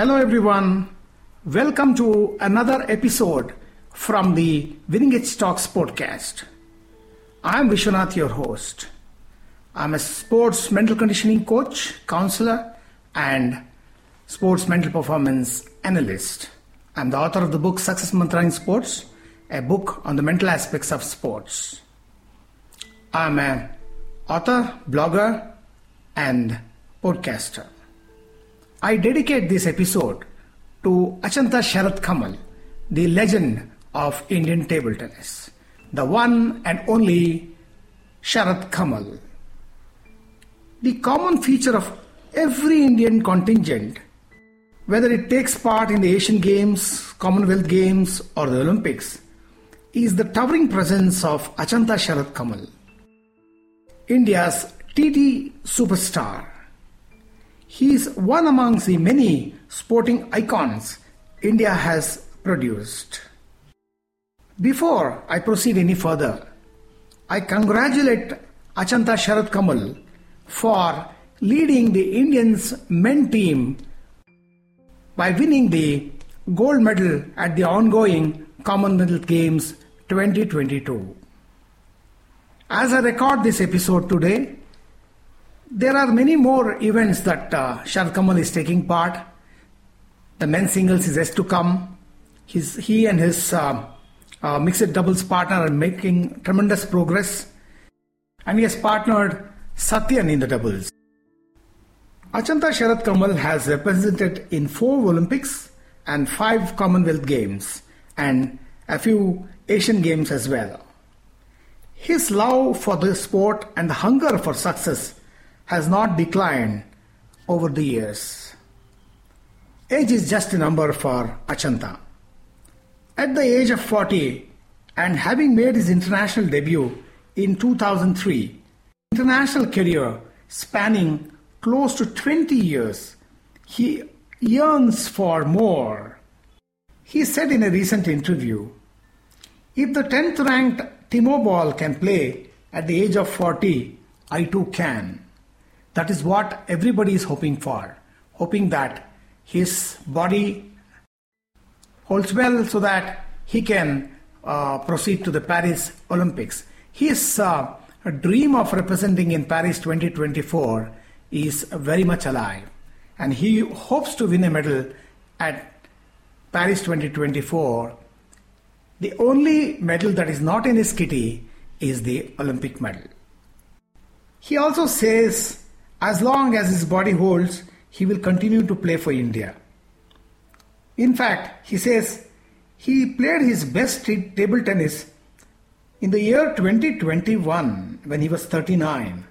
Hello, everyone. Welcome to another episode from the Winning Edge Talks podcast. I'm Vishwanath, your host. I'm a sports mental conditioning coach, counselor, and sports mental performance analyst. I'm the author of the book Success Mantra in Sports, a book on the mental aspects of sports. I'm an author, blogger, and podcaster. I dedicate this episode to Achanta Sharath Kamal, the legend of Indian table tennis, the one and only Sharath Kamal. The common feature of every Indian contingent, whether it takes part in the Asian Games, Commonwealth Games, or the Olympics, is the towering presence of Achanta Sharath Kamal, India's TT superstar he is one among the many sporting icons India has produced. Before I proceed any further, I congratulate Achanta Sharath Kamal for leading the Indians men team by winning the gold medal at the ongoing Commonwealth Games 2022. As I record this episode today, there are many more events that uh, Sharath Kamal is taking part. The men's singles is yet to come. His, he and his uh, uh, mixed doubles partner are making tremendous progress. And he has partnered Satyan in the doubles. Achanta Sharath Kamal has represented in four Olympics and five Commonwealth Games and a few Asian Games as well. His love for the sport and the hunger for success has not declined over the years. Age is just a number for Achanta. At the age of 40 and having made his international debut in 2003, international career spanning close to 20 years, he yearns for more. He said in a recent interview, if the 10th ranked Timo Boll can play at the age of 40, I too can. That is what everybody is hoping for, hoping that his body holds well so that he can uh, proceed to the Paris Olympics. His uh, dream of representing in Paris 2024 is very much alive, and he hopes to win a medal at Paris 2024. The only medal that is not in his kitty is the Olympic medal. He also says as long as his body holds, he will continue to play for India. In fact, he says he played his best table tennis in the year 2021 when he was 39.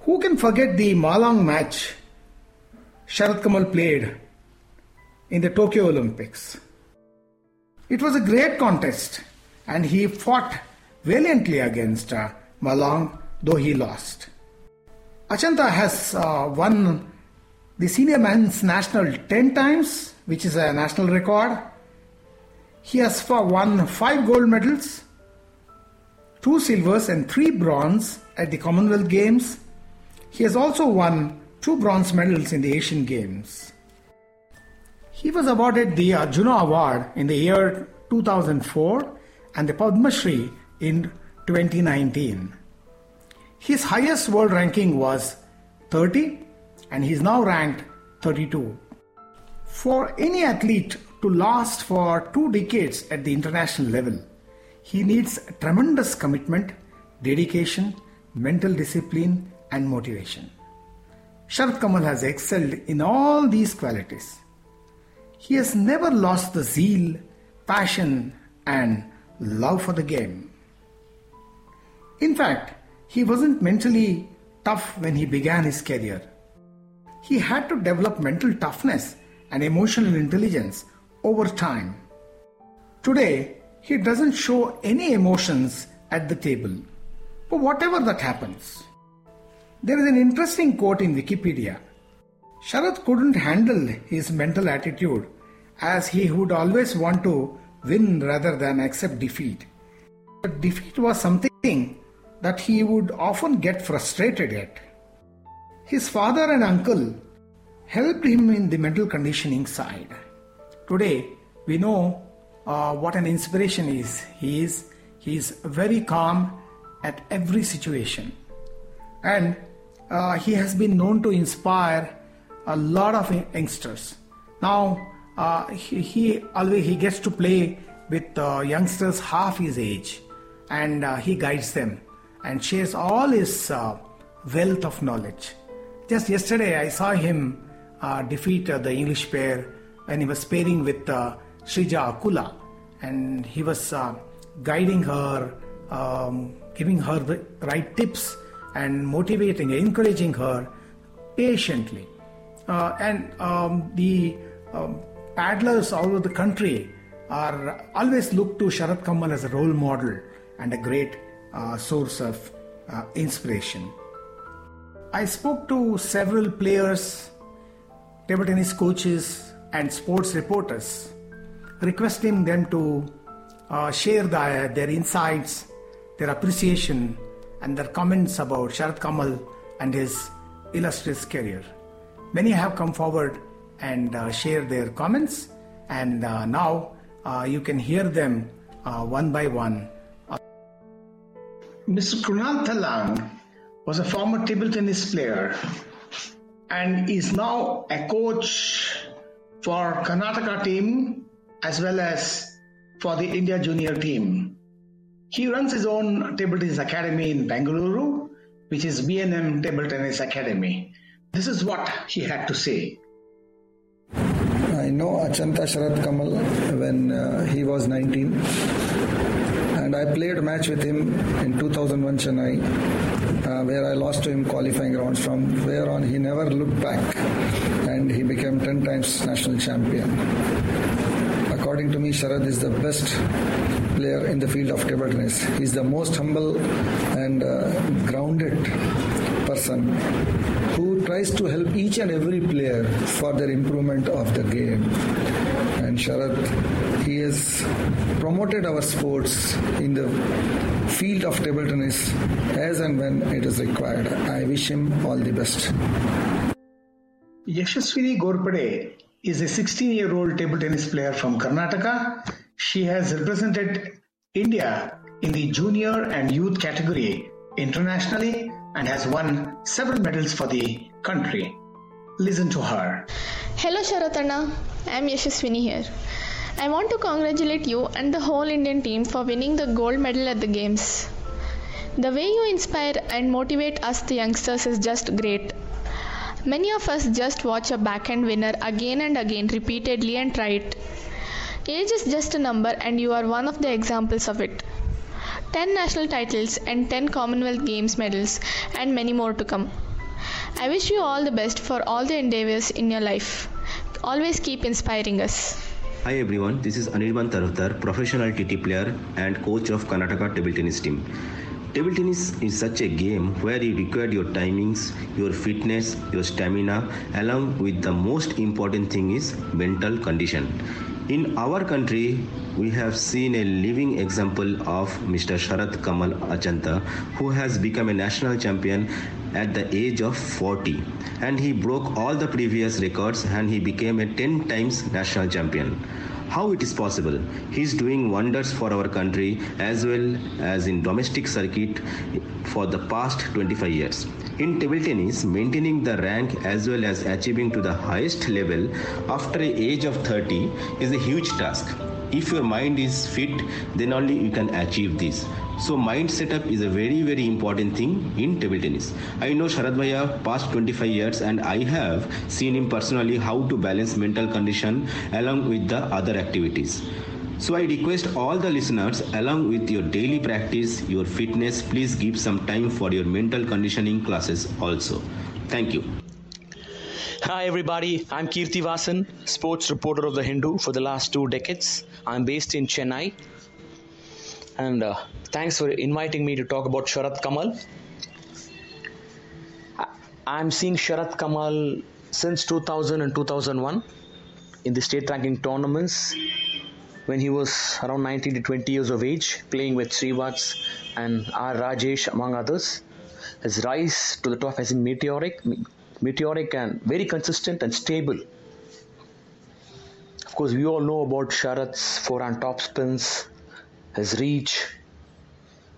Who can forget the Ma Long match Sharath Kamal played in the Tokyo Olympics? It was a great contest and he fought valiantly against uh, Ma Long, though he lost. Achanta has uh, won the senior men's national 10 times, which is a national record. He has won 5 gold medals, 2 silvers, and 3 bronze at the Commonwealth Games. He has also won 2 bronze medals in the Asian Games. He was awarded the Arjuna Award in the year 2004 and the Padma Shri in 2019. His highest world ranking was 30 and he is now ranked 32. For any athlete to last for two decades at the international level, he needs tremendous commitment, dedication, mental discipline, and motivation. Sharath Kamal has excelled in all these qualities. He has never lost the zeal, passion, and love for the game. In fact, he wasn't mentally tough when he began his career. He had to develop mental toughness and emotional intelligence over time. Today, he doesn't show any emotions at the table. But whatever that happens, there is an interesting quote in Wikipedia. Sharath couldn't handle his mental attitude as he would always want to win rather than accept defeat. But defeat was something that he would often get frustrated at. His father and uncle helped him in the mental conditioning side. Today, we know uh, what an inspiration is. He is he is very calm at every situation, and uh, he has been known to inspire a lot of youngsters. Now uh, he, he, always he gets to play with uh, youngsters half his age, and uh, he guides them and shares all his uh, wealth of knowledge. Just yesterday, I saw him uh, defeat the English pair when he was pairing with Sreeja Akula, and he was guiding her, um, giving her the right tips, and motivating, encouraging her patiently. Uh, and um, the um, paddlers all over the country are always look to Sharath Kamal as a role model and a great uh, source of uh, inspiration. I spoke to several players, table tennis coaches, and sports reporters, requesting them to uh, share the, their insights, their appreciation, and their comments about Sharath Kamal and his illustrious career. Many have come forward and uh, their comments, and uh, now uh, you can hear them uh, one by one. Mr. Krunal Thallang was a former table tennis player and is now a coach for Karnataka team as well as for the India junior team. He runs his own table tennis academy in Bengaluru, which is B&M Table Tennis Academy. This is what he had to say. I know Achanta Sharath Kamal when uh, he was 19 and I played a match with him in 2001 Chennai uh, where I lost to him qualifying rounds from where on he never looked back and he became 10 times national champion. According to me, Sharad is the best player in the field of table tennis. He's the most humble and uh, grounded person who tries to help each and every player for their improvement of the game. And Sharad, he has promoted our sports in the field of table tennis as and when it is required. I wish him all the best. Yashaswini Ghorpade is a 16 year old table tennis player from Karnataka. She has represented India in the junior and youth category internationally and has won several medals for the country. Listen to her. Hello Sharathana, I am Yashaswini here. I want to congratulate you and the whole Indian team for winning the gold medal at the Games. The way you inspire and motivate us, the youngsters, is just great. Many of us just watch a backhand winner again and again repeatedly and try it. Age is just a number, and you are one of the examples of it. 10 national titles and 10 Commonwealth Games medals, and many more to come. I wish you all the best for all the endeavors in your life. Always keep inspiring us. Hi everyone, this is Anirban Taraftar, professional TT player and coach of Karnataka table tennis team. Table tennis is such a game where you require your timings, your fitness, your stamina, along with the most important thing is mental condition. In our country, we have seen a living example of Mr. Sharath Kamal Achanta, who has become a national champion at the age of 40. And he broke all the previous records and he became a 10 times national champion how it is possible. He's doing wonders for our country as well as in domestic circuit for the past 25 years. In table tennis, maintaining the rank as well as achieving to the highest level after the age of 30 is a huge task. If your mind is fit, then only you can achieve this. So mind setup is a very very important thing in table tennis. I know Sharad Bhaiya past 25 years and I have seen him personally how to balance mental condition along with the other activities. So I request all the listeners along with your daily practice, your fitness, please give some time for your mental conditioning classes also. Thank you. Hi everybody, I'm Keerthivasan, sports reporter of The Hindu for the last two decades. I'm based in Chennai and uh, thanks for inviting me to talk about Sharath Kamal. I'm seeing Sharath Kamal since 2000 and 2001 in the state ranking tournaments when he was around 19 to 20 years of age, playing with Srivats and R. Rajesh, among others. His rise to the top has been meteoric. Meteoric and very consistent and stable. Of course, we all know about Sharath's forehand top spins, his reach,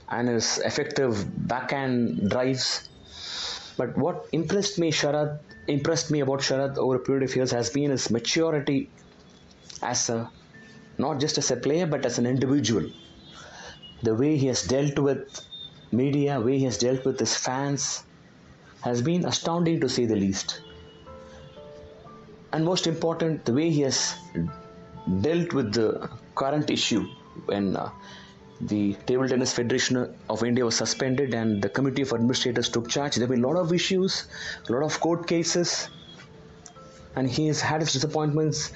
and his effective backhand drives. But what impressed me, Sharath, impressed me about Sharath over a period of years has been his maturity as a not just as a player but as an individual. The way he has dealt with media, way he has dealt with his fans has been astounding to say the least. And most important, the way he has dealt with the current issue when uh, the Table Tennis Federation of India was suspended and the Committee of Administrators took charge. There been a lot of issues, a lot of court cases, and he has had his disappointments.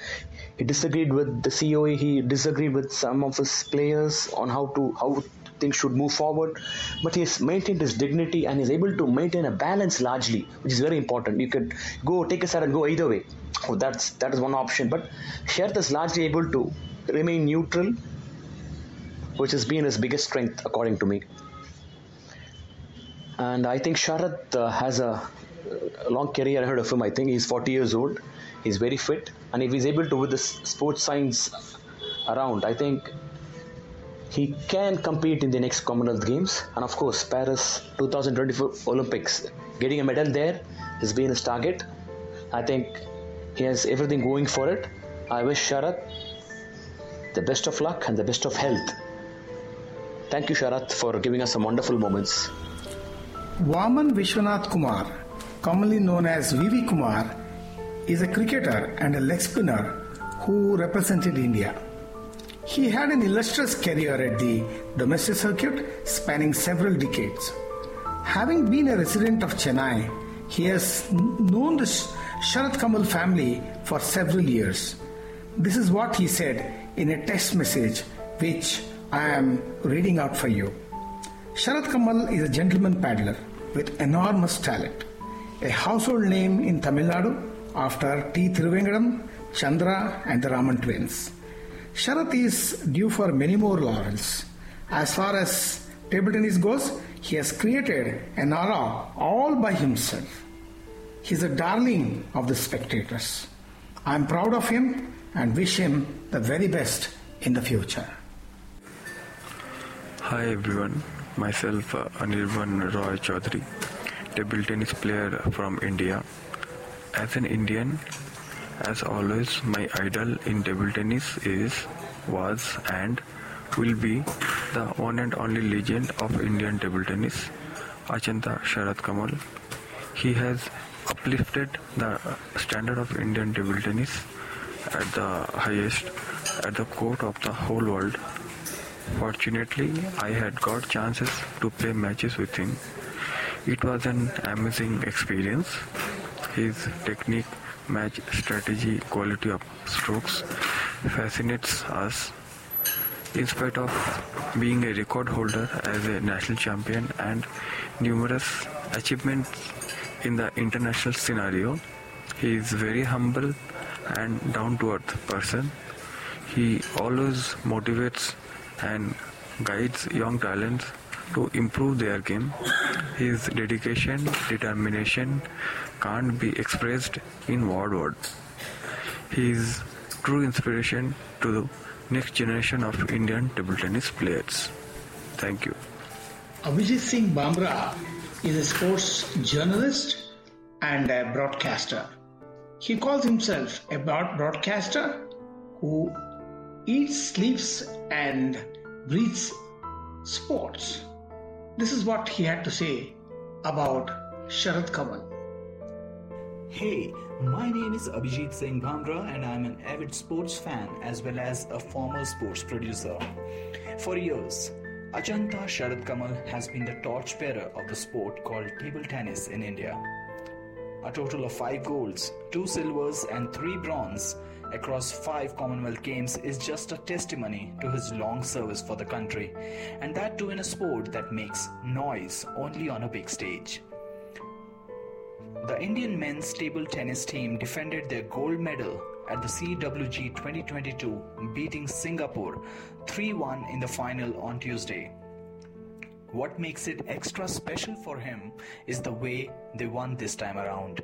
He disagreed with the COA. He disagreed with some of his players on how to how things should move forward. But he has maintained his dignity and is able to maintain a balance largely, which is very important. You could go take a side and go either way. Oh, that's that is one option. But Sharath is largely able to remain neutral, which has been his biggest strength, according to me. And I think Sharath uh, has a, a long career ahead of him. I think he's 40 years old. He's very fit, and if he's able to with the sports science around, I think he can compete in the next Commonwealth Games and of course Paris 2024 Olympics. Getting a medal there has been his target. I think he has everything going for it. I wish Sharath the best of luck and the best of health. Thank you, Sharath, for giving us some wonderful moments. Vaman Vishwanath Kumar, commonly known as VV Kumar, is a cricketer and a leg spinner who represented India. He had an illustrious career at the domestic circuit spanning several decades. Having been a resident of Chennai, he has known the Sharath Kamal family for several years. This is what he said in a text message which I am reading out for you. Sharath Kamal is a gentleman paddler with enormous talent, a household name in Tamil Nadu after T. Thiruvengadam, Chandra, and the Raman twins. Sharath is due for many more laurels. As far as table tennis goes, he has created an aura all by himself. He is a darling of the spectators. I am proud of him and wish him the very best in the future. Hi everyone, myself uh, Anirban Roy Chaudhary, table tennis player from India. As an Indian, as always, my idol in table tennis is, was, and will be the one and only legend of Indian table tennis, Achanta Sharath Kamal. He has uplifted the standard of Indian table tennis at the highest at the court of the whole world. Fortunately, I had got chances to play matches with him. It was an amazing experience. His technique, match strategy, quality of strokes fascinates us. In spite of being a record holder as a national champion and numerous achievements in the international scenario, he is very humble and down to earth person. He always motivates and guides young talents to improve their game. His dedication, determination can't be expressed in word word. He is true inspiration to the next generation of Indian table tennis players. Thank you. Abhijit Singh Bamra is a sports journalist and a broadcaster. He calls himself a broadcaster who eats, sleeps, and breathes sports. This is what he had to say about Sharath Kamal. Hey, my name is Abhijit Singh Bhamra and I'm an avid sports fan as well as a former sports producer. For years, Achanta Sharath Kamal has been the torchbearer of the sport called table tennis in India. A total of 5 golds, 2 silvers and 3 bronze across 5 Commonwealth Games is just a testimony to his long service for the country, and that too in a sport that makes noise only on a big stage. The Indian men's table tennis team defended their gold medal at the CWG 2022, beating Singapore 3 1 in the final on Tuesday. What makes it extra special for him is the way they won this time around.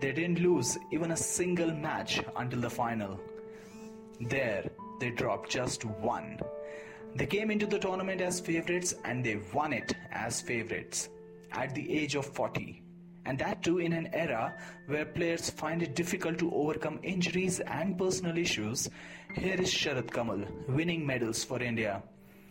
They didn't lose even a single match until the final. There, they dropped just one. They came into the tournament as favorites and they won it as favorites at the age of 40. And that too in an era where players find it difficult to overcome injuries and personal issues. Here is Sharath Kamal winning medals for India.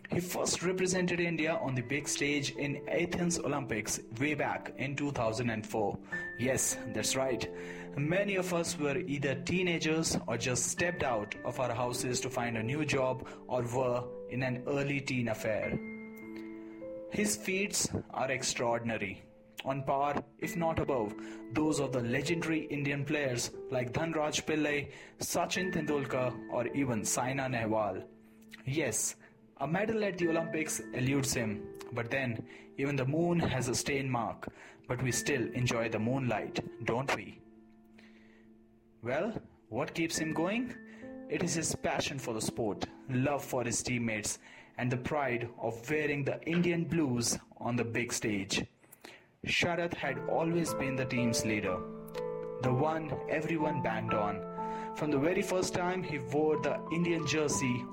He first represented India on the big stage in Athens Olympics way back in 2004. Yes, that's right. Many of us were either teenagers or just stepped out of our houses to find a new job or were in an early teen affair. His feats are extraordinary, on par, if not above, those of the legendary Indian players like Dhanraj Pillay, Sachin Tendulkar, or even Saina Nehwal. Yes, a medal at the Olympics eludes him, but then even the moon has a stain mark, but we still enjoy the moonlight, don't we? Well, what keeps him going? It is his passion for the sport, love for his teammates, and the pride of wearing the Indian blues on the big stage. Sharath had always been the team's leader, the one everyone banged on. From the very first time he wore the Indian jersey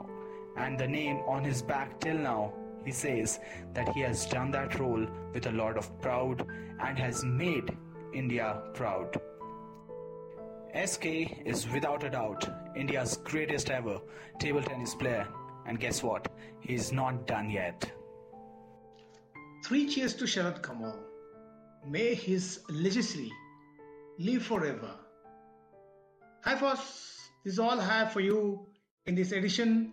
and the name on his back till now, he says that he has done that role with a lot of pride and has made India proud. SK is without a doubt India's greatest ever table tennis player, and guess what? He's not done yet. Three cheers to Sharath Kamal. May his legacy live forever. Hi, folks. This is all I have for you in this edition